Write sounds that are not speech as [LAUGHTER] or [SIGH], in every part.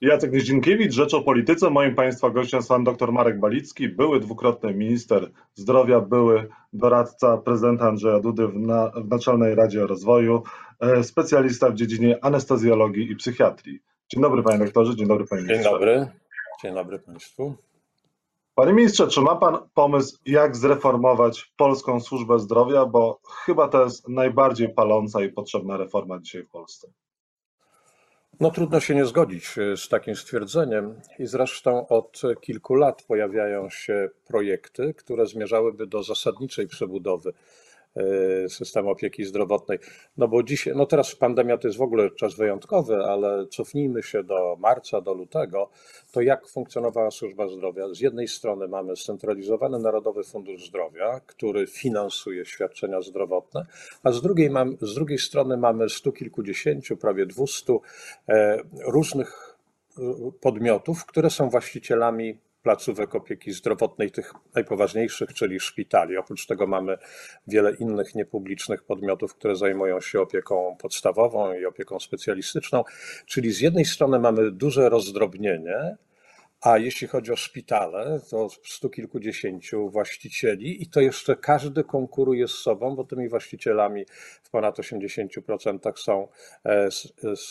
Jacek Niedzinkiewicz, Rzecz o Polityce. Moim Państwa gościem jest Pan dr Marek Balicki, były dwukrotny minister zdrowia, były doradca prezydenta Andrzeja Dudy w, na, w Naczelnej Radzie Rozwoju, e, specjalista w dziedzinie anestezjologii i psychiatrii. Dzień dobry Panie doktorze, dzień dobry Panie ministrze. Dzień dobry, dzień dobry Państwu. Panie ministrze, czy ma Pan pomysł, jak zreformować polską służbę zdrowia, bo chyba to jest najbardziej paląca i potrzebna reforma dzisiaj w Polsce? No trudno się nie zgodzić e, z takim stwierdzeniem i zresztą od kilku lat pojawiają się projekty, które zmierzałyby do zasadniczej przebudowy systemu opieki zdrowotnej. No bo dzisiaj, no teraz pandemia to jest w ogóle czas wyjątkowy, ale cofnijmy się do marca, do lutego, to jak funkcjonowała służba zdrowia? Z jednej strony mamy scentralizowany Narodowy Fundusz Zdrowia, który finansuje świadczenia zdrowotne, a z drugiej, mam, z drugiej strony mamy stu kilkudziesięciu, prawie dwustu e, różnych e, podmiotów, które są właścicielami placówek opieki zdrowotnej, tych najpoważniejszych, czyli szpitali. Oprócz tego mamy wiele innych niepublicznych podmiotów, które zajmują się opieką podstawową i opieką specjalistyczną. Czyli z jednej strony mamy duże rozdrobnienie, a jeśli chodzi o szpitale, to stu kilkudziesięciu właścicieli i to jeszcze każdy konkuruje z sobą, bo tymi właścicielami w ponad 80% są e,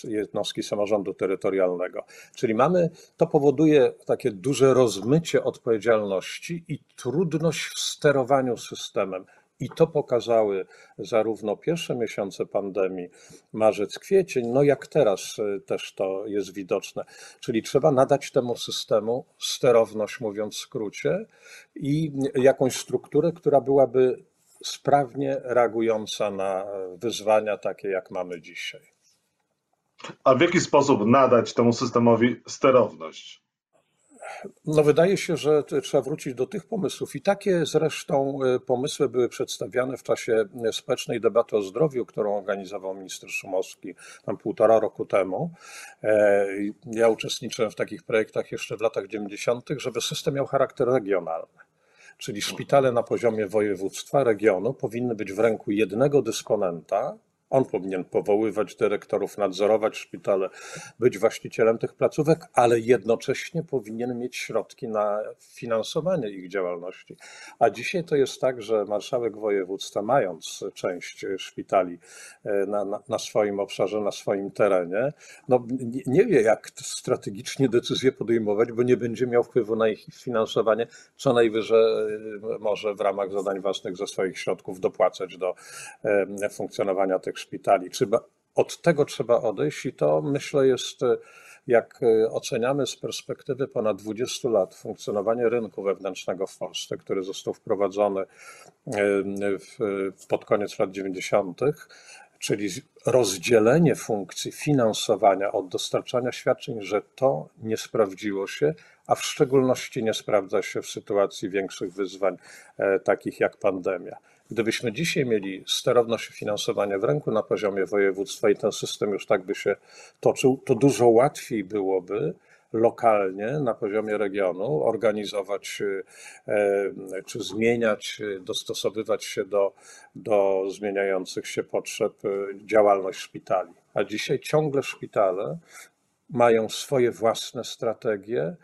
jednostki samorządu terytorialnego. Czyli mamy, to powoduje takie duże rozmycie odpowiedzialności i trudność w sterowaniu systemem. I to pokazały zarówno pierwsze miesiące pandemii, marzec, kwiecień, no jak teraz y, też to jest widoczne. Czyli trzeba nadać temu systemu sterowność, mówiąc w skrócie, i jakąś strukturę, która byłaby sprawnie reagująca na wyzwania takie, jak mamy dzisiaj. A w jaki sposób nadać temu systemowi sterowność? No wydaje się, że trzeba wrócić do tych pomysłów i takie zresztą e, pomysły były przedstawiane w czasie e, społecznej debaty o zdrowiu, którą organizował minister Szumowski tam półtora roku temu. E, ja uczestniczyłem w takich projektach jeszcze w latach 90., żeby system miał charakter regionalny. Czyli szpitale na poziomie województwa, regionu powinny być w ręku jednego dysponenta, on powinien powoływać dyrektorów, nadzorować szpitale, być właścicielem tych placówek, ale jednocześnie powinien mieć środki na finansowanie ich działalności. A dzisiaj to jest tak, że marszałek województwa, mając część szpitali e, na, na, na swoim obszarze, na swoim terenie, no, nie, nie wie, jak strategicznie decyzje podejmować, bo nie będzie miał wpływu na ich finansowanie, co najwyżej e, może w ramach zadań własnych ze swoich środków dopłacać do e, funkcjonowania tych szpitali. Od tego trzeba odejść i to myślę jest, e, jak e, oceniamy z perspektywy ponad 20 lat funkcjonowanie rynku wewnętrznego w Polsce, który został wprowadzony e, pod koniec lat 90., czyli rozdzielenie funkcji finansowania od dostarczania świadczeń, że to nie sprawdziło się, a w szczególności nie sprawdza się w sytuacji większych wyzwań, takich jak pandemia. Gdybyśmy dzisiaj mieli sterowność finansowania w ręku na poziomie województwa i ten system już tak by się toczył, to dużo łatwiej byłoby lokalnie na poziomie regionu organizować e, czy zmieniać, dostosowywać się do, do zmieniających się potrzeb e, działalność szpitali. A dzisiaj ciągle szpitale mają swoje własne strategie,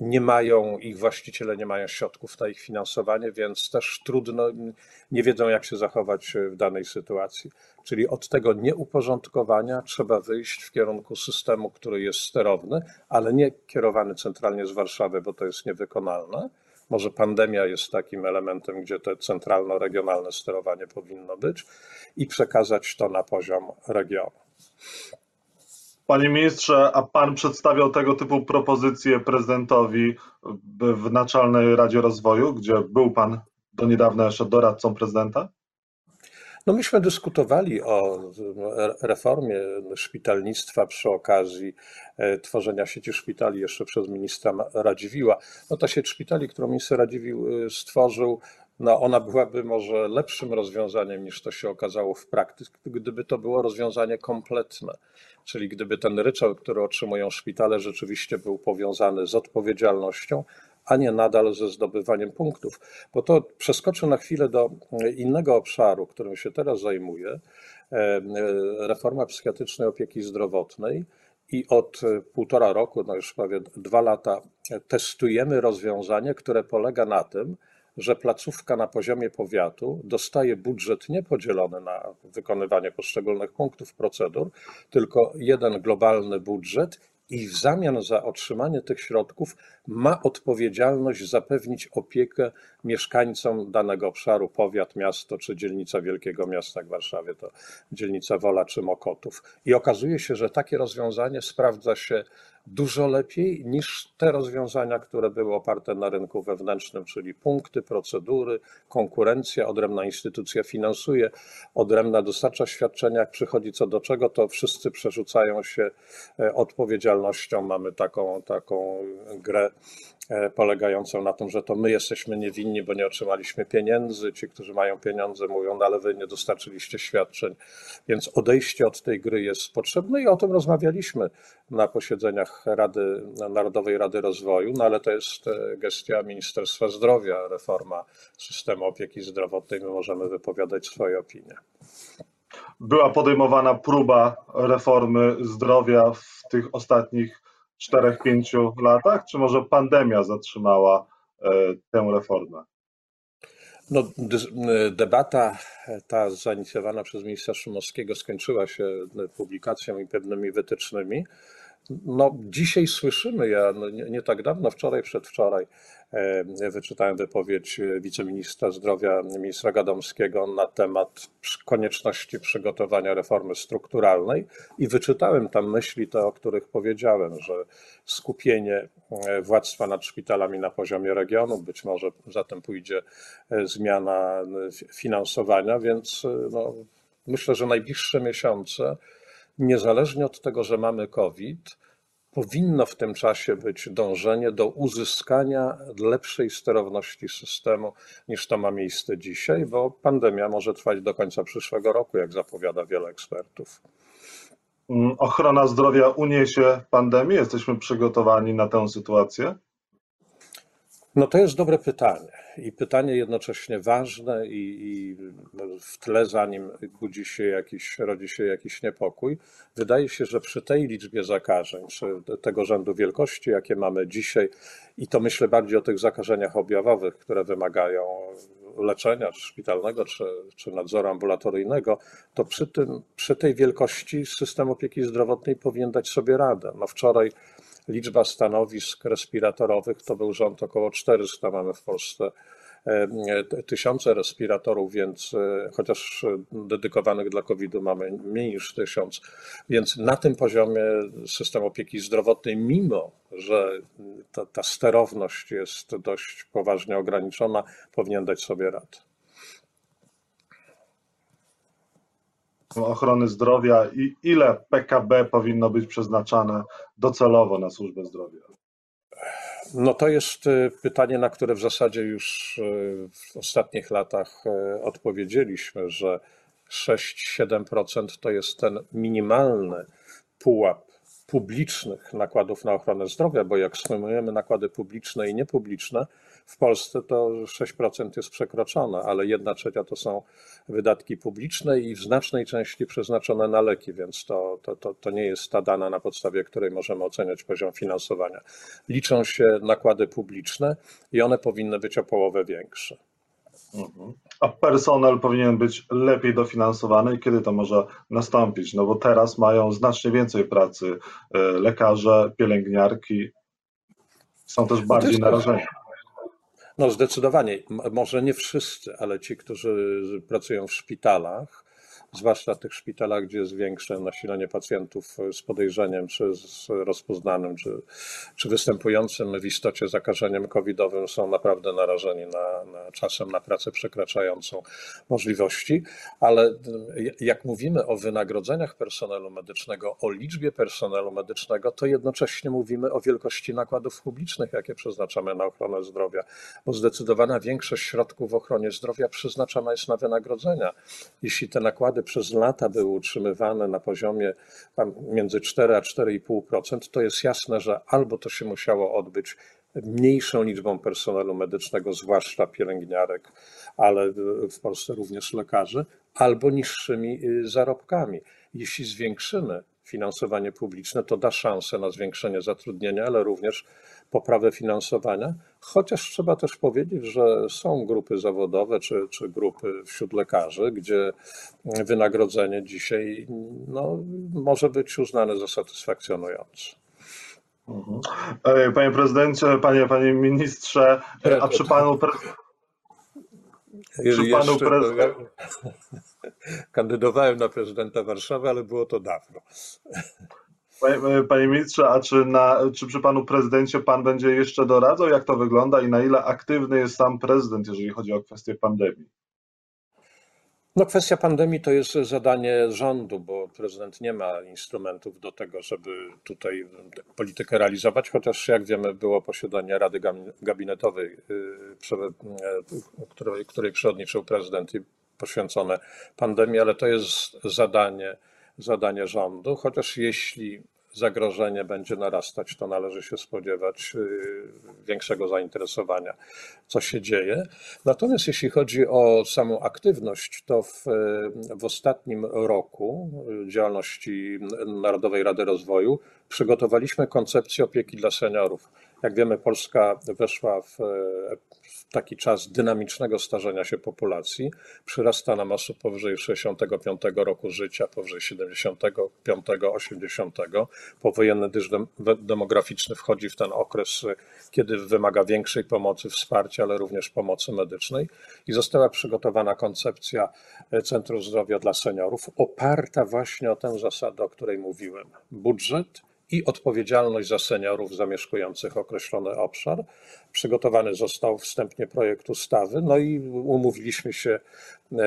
nie mają, ich właściciele nie mają środków na ich finansowanie, więc też trudno, nie wiedzą jak się zachować w danej sytuacji. Czyli od tego nieuporządkowania trzeba wyjść w kierunku systemu, który jest sterowny, ale nie kierowany centralnie z Warszawy, bo to jest niewykonalne. Może pandemia jest takim elementem, gdzie to centralno-regionalne sterowanie powinno być i przekazać to na poziom regionu. Panie ministrze, a pan przedstawiał tego typu propozycje prezydentowi w Naczelnej Radzie Rozwoju, gdzie był pan do niedawna jeszcze doradcą prezydenta? No myśmy dyskutowali o reformie szpitalnictwa przy okazji e, tworzenia sieci szpitali jeszcze przez ministra Radziwiła. No ta sieć szpitali, którą minister Radziwił e, stworzył, no ona byłaby może lepszym rozwiązaniem niż to się okazało w praktyce, gdyby to było rozwiązanie kompletne. Czyli gdyby ten ryczałt, który otrzymują szpitale, rzeczywiście był powiązany z odpowiedzialnością, a nie nadal ze zdobywaniem punktów. Bo to przeskoczę na chwilę do innego obszaru, którym się teraz zajmuję, e, reforma psychiatrycznej opieki zdrowotnej i od półtora roku, no już prawie dwa lata, testujemy rozwiązanie, które polega na tym, że placówka na poziomie powiatu dostaje budżet nie podzielony na wykonywanie poszczególnych punktów procedur, tylko jeden globalny budżet i w zamian za otrzymanie tych środków ma odpowiedzialność zapewnić opiekę mieszkańcom danego obszaru, powiat, miasto czy dzielnica wielkiego miasta, w Warszawie to dzielnica Wola czy Mokotów. I okazuje się, że takie rozwiązanie sprawdza się dużo lepiej niż te rozwiązania, które były oparte na rynku wewnętrznym, czyli punkty, procedury, konkurencja, odrębna instytucja finansuje, odrębna dostarcza świadczenia, jak przychodzi co do czego, to wszyscy przerzucają się e, odpowiedzialnością. Mamy taką, taką grę polegającą na tym, że to my jesteśmy niewinni, bo nie otrzymaliśmy pieniędzy. Ci, którzy mają pieniądze, mówią, no ale wy nie dostarczyliście świadczeń. Więc odejście od tej gry jest potrzebne i o tym rozmawialiśmy na posiedzeniach Rady, Narodowej Rady Rozwoju, no ale to jest e, gestia Ministerstwa Zdrowia, reforma systemu opieki zdrowotnej. My możemy wypowiadać swoje opinie. Była podejmowana próba reformy zdrowia w tych ostatnich czterech, pięciu latach, czy może pandemia zatrzymała e, tę reformę? No, debata ta zainicjowana przez ministra Szumowskiego skończyła się publikacją i pewnymi wytycznymi. No, dzisiaj słyszymy, ja no, nie, nie, tak dawno, wczoraj, przedwczoraj, e, wyczytałem wypowiedź wiceministra zdrowia, ministra Gadomskiego na temat konieczności przygotowania reformy strukturalnej i wyczytałem tam myśli te, o których powiedziałem, że skupienie e, władztwa nad szpitalami na poziomie regionu, być może za tym pójdzie e, zmiana finansowania, więc no, myślę, że najbliższe miesiące niezależnie od tego, że mamy COVID, powinno w tym czasie być dążenie do uzyskania lepszej sterowności systemu niż to ma miejsce dzisiaj, bo pandemia może trwać do końca przyszłego roku, jak zapowiada wiele ekspertów. Mm, ochrona zdrowia uniesie pandemię? Jesteśmy przygotowani na tę sytuację? No to jest dobre pytanie i pytanie jednocześnie ważne i, i, w tle, zanim budzi się jakiś, rodzi się jakiś niepokój. Wydaje się, że przy tej liczbie zakażeń, czy tego rzędu wielkości, jakie mamy dzisiaj, i to myślę bardziej o tych zakażeniach objawowych, które wymagają leczenia czy szpitalnego, czy, czy nadzoru ambulatoryjnego, to przy, tym, przy tej wielkości system opieki zdrowotnej powinien dać sobie radę. No wczoraj liczba stanowisk respiratorowych to był rząd około 400, mamy w Polsce e, tysiące respiratorów, więc e, chociaż dedykowanych dla COVID-u mamy mniej niż tysiąc, więc na tym poziomie system opieki zdrowotnej, mimo że ta, ta sterowność jest dość poważnie ograniczona, powinien dać sobie radę. Ochrony zdrowia i ile PKB powinno być przeznaczane docelowo na służbę zdrowia? No to jest y, pytanie, na które w zasadzie już y, w ostatnich latach y, odpowiedzieliśmy, że 6-7% to jest ten minimalny pułap publicznych nakładów na ochronę zdrowia, bo jak sumujemy nakłady publiczne i niepubliczne, w Polsce to 6% jest przekroczone, ale 1 trzecia to są wydatki publiczne i w znacznej części przeznaczone na leki, więc to, to, to, to nie jest ta dana, na podstawie której możemy oceniać poziom finansowania. Liczą się nakłady publiczne i one powinny być o połowę większe. Mhm. A personel powinien być lepiej dofinansowany i kiedy to może nastąpić? No bo teraz mają znacznie więcej pracy e, lekarze, pielęgniarki, są też bardziej narażeni. No zdecydowanie, może nie wszyscy, ale ci, którzy pracują w szpitalach, zwłaszcza w tych szpitalach, gdzie jest większe nasilenie pacjentów z podejrzeniem, czy z rozpoznanym, czy, czy występującym w istocie zakażeniem covidowym, są naprawdę narażeni na, na czasem na pracę przekraczającą możliwości. Ale jak mówimy o wynagrodzeniach personelu medycznego, o liczbie personelu medycznego, to jednocześnie mówimy o wielkości nakładów publicznych, jakie przeznaczamy na ochronę zdrowia, bo zdecydowana większość środków w ochronie zdrowia przeznaczana jest na wynagrodzenia. Jeśli te nakłady przez lata były utrzymywane na poziomie między 4 a 4,5%, to jest jasne, że albo to się musiało odbyć mniejszą liczbą personelu medycznego, zwłaszcza pielęgniarek, ale w Polsce również lekarzy, albo niższymi y, zarobkami. Jeśli zwiększymy finansowanie publiczne, to da szansę na zwiększenie zatrudnienia, ale również poprawę finansowania. Chociaż trzeba też powiedzieć, że są grupy zawodowe czy, czy grupy wśród lekarzy, gdzie wynagrodzenie dzisiaj no, może być uznane za satysfakcjonujące. Mhm. E, panie prezydencie, panie, panie ministrze, a przy panu, pre... przy panu prezydencie. [LAUGHS] Kandydowałem na prezydenta Warszawy, ale było to dawno. Panie, panie ministrze, a czy, na, czy przy panu prezydencie pan będzie jeszcze doradzał, jak to wygląda i na ile aktywny jest sam prezydent, jeżeli chodzi o kwestię pandemii? No, kwestia pandemii to jest zadanie rządu, bo prezydent nie ma instrumentów do tego, żeby tutaj politykę realizować, chociaż jak wiemy, było posiadanie Rady Gabinetowej, y, której, której przewodniczył prezydent i poświęcone pandemii, ale to jest zadanie, zadanie rządu, chociaż jeśli zagrożenie będzie narastać, to należy się spodziewać y, większego zainteresowania, co się dzieje. Natomiast jeśli chodzi o samą aktywność, to w, w ostatnim roku działalności Narodowej Rady Rozwoju przygotowaliśmy koncepcję opieki dla seniorów. Jak wiemy, Polska weszła w taki czas dynamicznego starzenia się populacji. Przyrasta nam osób powyżej 65 roku życia, powyżej 75, 80. Powojenny dyż demograficzny wchodzi w ten okres, kiedy wymaga większej pomocy, wsparcia, ale również pomocy medycznej. I została przygotowana koncepcja Centrum Zdrowia dla Seniorów, oparta właśnie o tę zasadę, o której mówiłem. Budżet i odpowiedzialność za seniorów zamieszkujących określony obszar. Przygotowany został wstępnie projekt ustawy, no i umówiliśmy się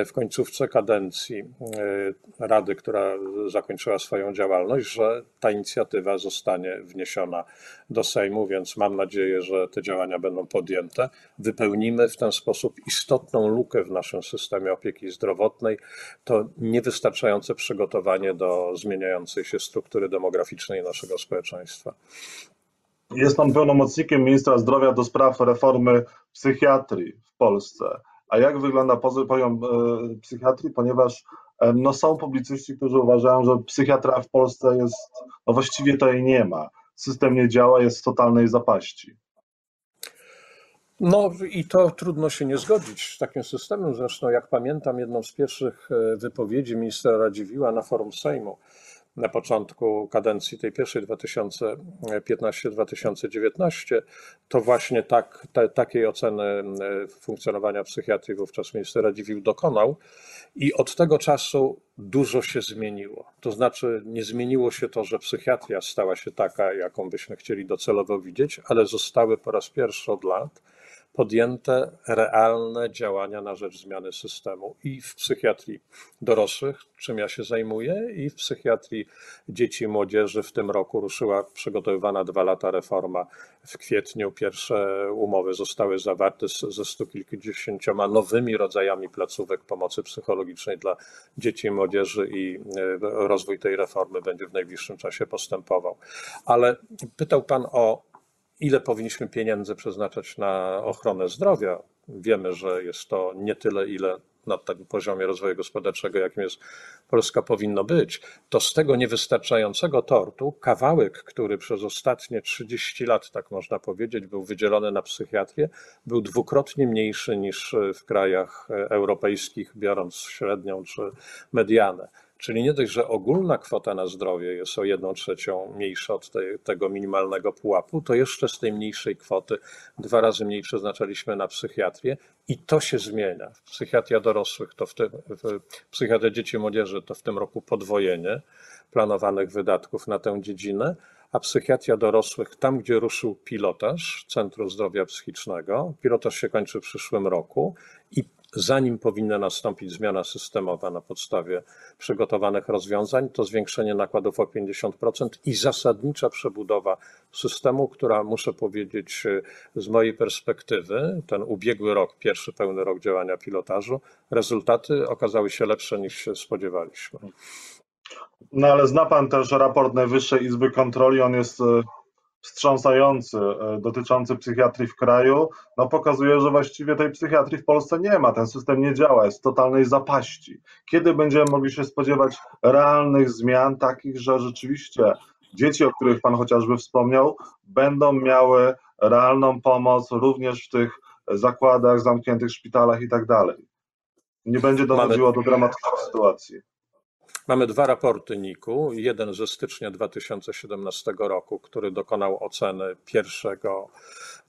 w końcówce kadencji e, Rady, która zakończyła swoją działalność, że ta inicjatywa zostanie wniesiona do Sejmu, więc mam nadzieję, że te działania będą podjęte. Wypełnimy w ten sposób istotną lukę w naszym systemie opieki zdrowotnej. To niewystarczające przygotowanie do zmieniającej się struktury demograficznej naszego społeczeństwa. Jest pan pełnomocnikiem ministra zdrowia do spraw reformy psychiatrii w Polsce. A jak wygląda poziom e, psychiatrii? Ponieważ e, no, są publicyści, którzy uważają, że psychiatra w Polsce jest, no właściwie to jej nie ma. System nie działa, jest w totalnej zapaści. No i to trudno się nie zgodzić z takim systemem. Zresztą, jak pamiętam, jedną z pierwszych e, wypowiedzi ministra Radziwiła na forum Sejmu na początku kadencji tej pierwszej 2015-2019, to właśnie tak, te, takiej oceny e, funkcjonowania psychiatrii wówczas minister Radziwiłł dokonał i od tego czasu dużo się zmieniło. To znaczy nie zmieniło się to, że psychiatria stała się taka, jaką byśmy chcieli docelowo widzieć, ale zostały po raz pierwszy od lat podjęte realne działania na rzecz zmiany systemu i w psychiatrii dorosłych, czym ja się zajmuję, i w psychiatrii dzieci i młodzieży. W tym roku ruszyła przygotowywana dwa lata reforma. W kwietniu pierwsze umowy zostały zawarte ze stu kilkudziesięcioma nowymi rodzajami placówek pomocy psychologicznej dla dzieci i młodzieży i e, rozwój tej reformy będzie w najbliższym czasie postępował. Ale pytał Pan o ile powinniśmy pieniędzy przeznaczać na ochronę zdrowia. Wiemy, że jest to nie tyle, ile na tym poziomie rozwoju gospodarczego, jakim jest Polska powinno być, to z tego niewystarczającego tortu kawałek, który przez ostatnie 30 lat, tak można powiedzieć, był wydzielony na psychiatrię, był dwukrotnie mniejszy niż w krajach europejskich, biorąc średnią czy medianę. Czyli nie dość, że ogólna kwota na zdrowie jest o 1 trzecią mniejsza od tego minimalnego pułapu, to jeszcze z tej mniejszej kwoty dwa razy mniej przeznaczaliśmy na psychiatrię i to się zmienia. Psychiatria dorosłych to w tym, w psychiatria dzieci i młodzieży to w tym roku podwojenie planowanych wydatków na tę dziedzinę, a psychiatria dorosłych, tam gdzie ruszył pilotaż Centrum Zdrowia Psychicznego, pilotaż się kończy w przyszłym roku i zanim powinna nastąpić zmiana systemowa na podstawie przygotowanych rozwiązań, to zwiększenie nakładów o 50% i zasadnicza przebudowa systemu, która muszę powiedzieć z mojej perspektywy, ten ubiegły rok, pierwszy pełny rok działania pilotażu, rezultaty okazały się lepsze niż się spodziewaliśmy. No ale zna pan też raport Najwyższej Izby Kontroli, on jest wstrząsający e, dotyczący psychiatrii w kraju, no pokazuje, że właściwie tej psychiatrii w Polsce nie ma, ten system nie działa, jest w totalnej zapaści. Kiedy będziemy mogli się spodziewać realnych zmian, takich, że rzeczywiście dzieci, o których Pan chociażby wspomniał, będą miały realną pomoc również w tych zakładach, zamkniętych szpitalach i tak dalej. Nie będzie dochodziło do dramatycznych sytuacji. Mamy dwa raporty NIK-u. Jeden ze stycznia 2017 roku, który dokonał oceny pierwszego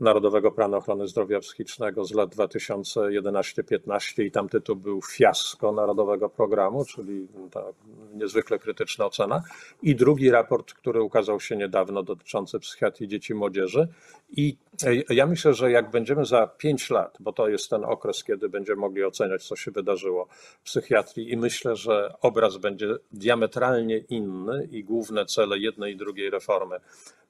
Narodowego Planu Ochrony Zdrowia Psychicznego z lat 2011-15 i tam tytuł był Fiasko Narodowego Programu, czyli ta niezwykle krytyczna ocena. I drugi raport, który ukazał się niedawno dotyczący psychiatrii dzieci i młodzieży. I ja myślę, że jak będziemy za pięć lat, bo to jest ten okres, kiedy będziemy mogli oceniać, co się wydarzyło w psychiatrii, i myślę, że obraz będzie diametralnie inny i główne cele jednej i drugiej reformy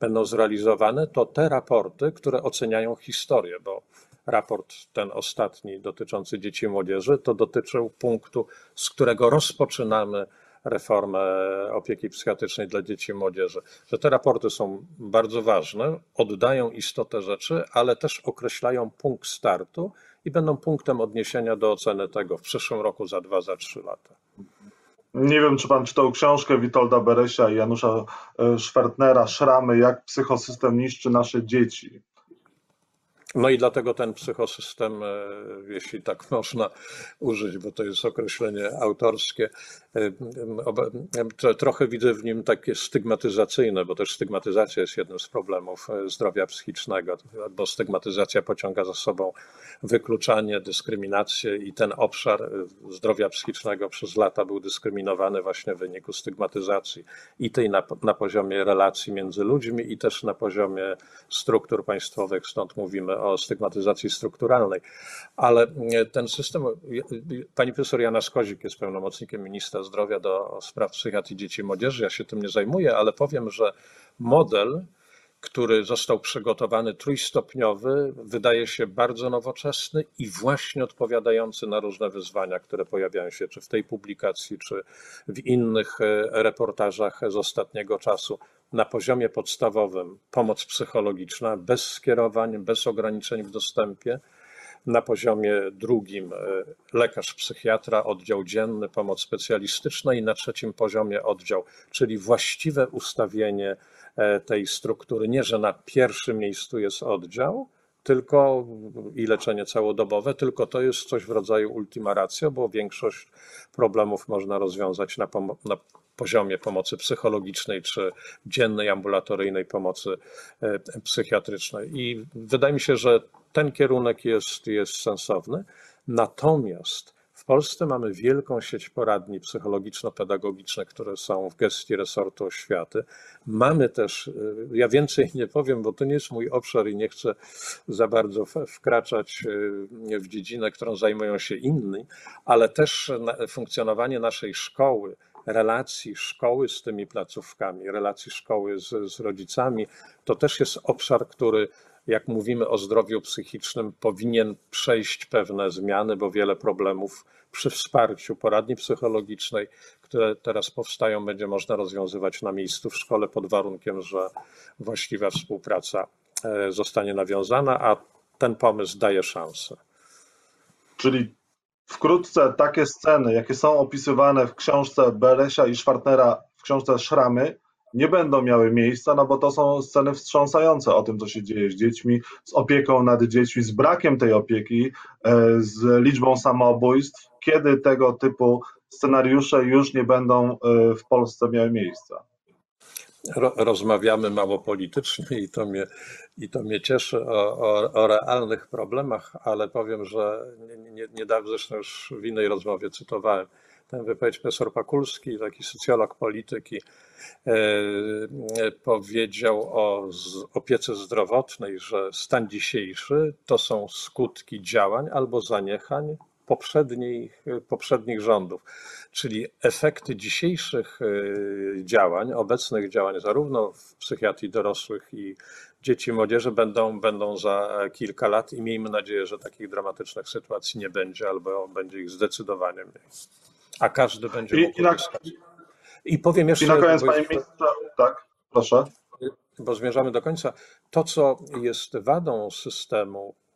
będą zrealizowane, to te raporty, które oceniają historię, bo raport ten ostatni dotyczący dzieci i młodzieży, to dotyczył punktu, z którego rozpoczynamy reformę opieki psychiatrycznej dla dzieci i młodzieży. Że te raporty są bardzo ważne, oddają istotę rzeczy, ale też określają punkt startu i będą punktem odniesienia do oceny tego w przyszłym roku za dwa, za trzy lata. Nie wiem, czy pan czytał książkę Witolda Beresia i Janusza e, Schwertnera Szramy, jak psychosystem niszczy nasze dzieci. No i dlatego ten psychosystem, e, jeśli tak [LAUGHS] można użyć, bo to jest określenie autorskie, e, trochę widzę w nim takie stygmatyzacyjne, bo też stygmatyzacja jest jednym z problemów e, zdrowia psychicznego, bo stygmatyzacja pociąga za sobą wykluczanie, dyskryminację i ten obszar zdrowia psychicznego przez lata był dyskryminowany właśnie w wyniku stygmatyzacji i tej na, na poziomie relacji między ludźmi i też na poziomie struktur państwowych, stąd mówimy o stygmatyzacji strukturalnej, ale ten system, pani profesor Jana Skozik jest pełnomocnikiem ministra zdrowia do spraw psychiatrii dzieci i młodzieży, ja się tym nie zajmuję, ale powiem, że model, który został przygotowany trójstopniowy, wydaje się bardzo nowoczesny i właśnie odpowiadający na różne wyzwania, które pojawiają się czy w tej publikacji, czy w innych e, reportażach z ostatniego czasu na poziomie podstawowym pomoc psychologiczna bez skierowań, bez ograniczeń w dostępie. Na poziomie drugim e, lekarz psychiatra, oddział dzienny, pomoc specjalistyczna i na trzecim poziomie oddział, czyli właściwe ustawienie e, tej struktury. Nie, że na pierwszym miejscu jest oddział, tylko i leczenie całodobowe, tylko to jest coś w rodzaju ultima ratio, bo większość problemów można rozwiązać na, na poziomie pomocy psychologicznej czy dziennej ambulatoryjnej pomocy e, psychiatrycznej. I wydaje mi się, że ten kierunek jest, jest sensowny. Natomiast w Polsce mamy wielką sieć poradni psychologiczno-pedagogicznych, które są w gestii resortu oświaty. Mamy też, e, ja więcej nie powiem, bo to nie jest mój obszar i nie chcę za bardzo wkraczać e, w dziedzinę, którą zajmują się inni, ale też funkcjonowanie naszej szkoły, relacji szkoły z tymi placówkami, relacji szkoły z, z rodzicami, to też jest obszar, który jak mówimy o zdrowiu psychicznym, powinien przejść pewne zmiany, bo wiele problemów przy wsparciu poradni psychologicznej, które teraz powstają, będzie można rozwiązywać na miejscu w szkole pod warunkiem, że właściwa współpraca e, zostanie nawiązana, a ten pomysł daje szansę. Czyli Wkrótce takie sceny, jakie są opisywane w książce Beresia i Schwartnera, w książce Szramy, nie będą miały miejsca, no bo to są sceny wstrząsające o tym, co się dzieje z dziećmi, z opieką nad dziećmi, z brakiem tej opieki, e, z liczbą samobójstw, kiedy tego typu scenariusze już nie będą e, w Polsce miały miejsca rozmawiamy mało politycznie i to mnie, i to mnie cieszy o, o, o realnych problemach, ale powiem, że niedawno, nie, zresztą już w innej rozmowie cytowałem. Tę wypowiedź profesor Pakulski, taki socjolog polityki, e, powiedział o opiece zdrowotnej, że stan dzisiejszy to są skutki działań albo zaniechań poprzednich, poprzednich rządów. Czyli efekty dzisiejszych e, działań, obecnych działań, zarówno w psychiatrii dorosłych i dzieci i młodzieży, będą, będą za kilka lat i miejmy nadzieję, że takich dramatycznych sytuacji nie będzie, albo będzie ich zdecydowanie mniej. A każdy będzie I, mógł i, na, I powiem jeszcze. I na koniec, panie ministrze, tak, proszę. bo zmierzamy do końca, to co jest wadą systemu e,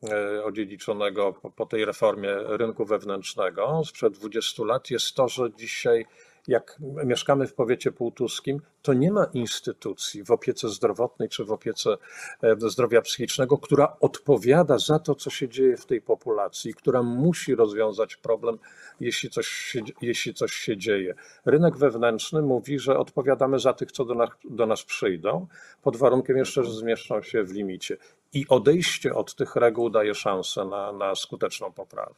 odziedziczonego po, po tej reformie rynku wewnętrznego sprzed 20 lat jest to, że dzisiaj jak mieszkamy w powiecie półtuskim, to nie ma instytucji w opiece zdrowotnej czy w opiece e, zdrowia psychicznego, która odpowiada za to, co się dzieje w tej populacji, która musi rozwiązać problem, jeśli coś się, jeśli coś się dzieje. Rynek wewnętrzny mówi, że odpowiadamy za tych, co do nas, do nas przyjdą, pod warunkiem jeszcze, że zmieszczą się w limicie. I odejście od tych reguł daje szansę na, na skuteczną poprawę.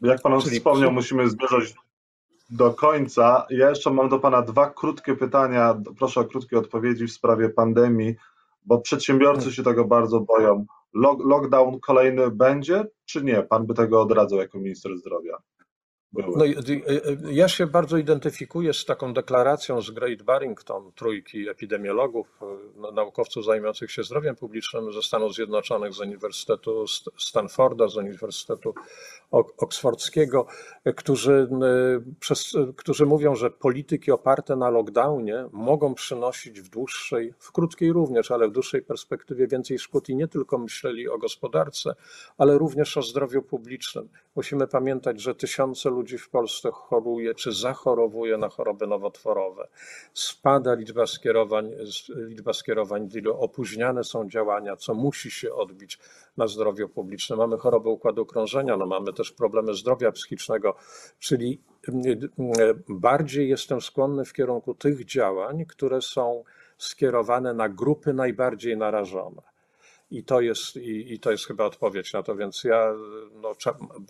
Jak pan Czyli wspomniał, musimy zmierzać do końca. Ja jeszcze mam do Pana dwa krótkie pytania. Proszę o krótkie odpowiedzi w sprawie pandemii, bo przedsiębiorcy się tego bardzo boją. Lockdown kolejny będzie, czy nie? Pan by tego odradzał jako minister zdrowia. No, ja się bardzo identyfikuję z taką deklaracją z Great Barrington, trójki epidemiologów, e, naukowców zajmujących się zdrowiem publicznym ze Stanów Zjednoczonych, z Uniwersytetu Stanforda, z Uniwersytetu Oksfordzkiego, którzy, przez, którzy mówią, że polityki oparte na lockdownie mogą przynosić w dłuższej, w krótkiej również, ale w dłuższej perspektywie więcej szkód i nie tylko myśleli o gospodarce, ale również o zdrowiu publicznym. Musimy pamiętać, że tysiące ludzi w Polsce choruje czy zachorowuje na choroby nowotworowe. Spada liczba skierowań, liczba skierowań opóźniane są działania, co musi się odbić na zdrowiu publicznym. Mamy choroby układu krążenia, no mamy też problemy zdrowia psychicznego, czyli bardziej jestem skłonny w kierunku tych działań, które są skierowane na grupy najbardziej narażone. I to jest, i, i, to jest chyba odpowiedź na to, więc ja, no,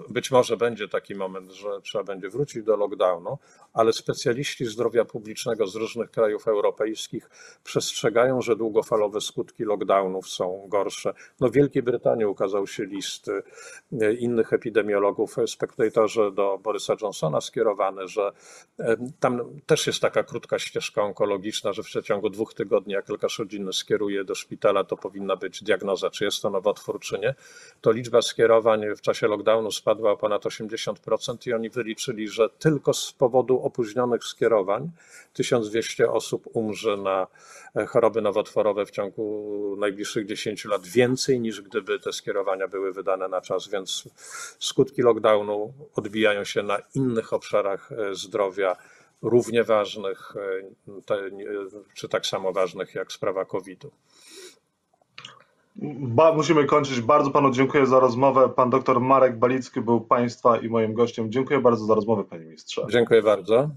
być może będzie taki moment, że trzeba będzie wrócić do lockdownu, ale specjaliści zdrowia publicznego z różnych krajów europejskich przestrzegają, że długofalowe skutki lockdownów są gorsze. No, w Wielkiej Brytanii ukazał się list e, innych epidemiologów, spektatorze do Borysa Johnsona skierowany, że e, tam też jest taka krótka ścieżka onkologiczna, że w przeciągu dwóch tygodni, jak lekarz rodzinny skieruje do szpitala, to powinna być diagnoza czy jest to nowotwór, czy nie, to liczba skierowań w czasie lockdownu spadła o ponad 80% i oni wyliczyli, że tylko z powodu opóźnionych skierowań 1200 osób umrze na e, choroby nowotworowe w ciągu najbliższych 10 lat więcej niż gdyby te skierowania były wydane na czas, więc skutki lockdownu odbijają się na innych obszarach e, zdrowia równie ważnych, e, czy tak samo ważnych jak sprawa COVID-u. Ba, musimy kończyć. Bardzo panu dziękuję za rozmowę. Pan doktor Marek Balicki był państwa i moim gościem. Dziękuję bardzo za rozmowę, panie ministrze. Dziękuję bardzo.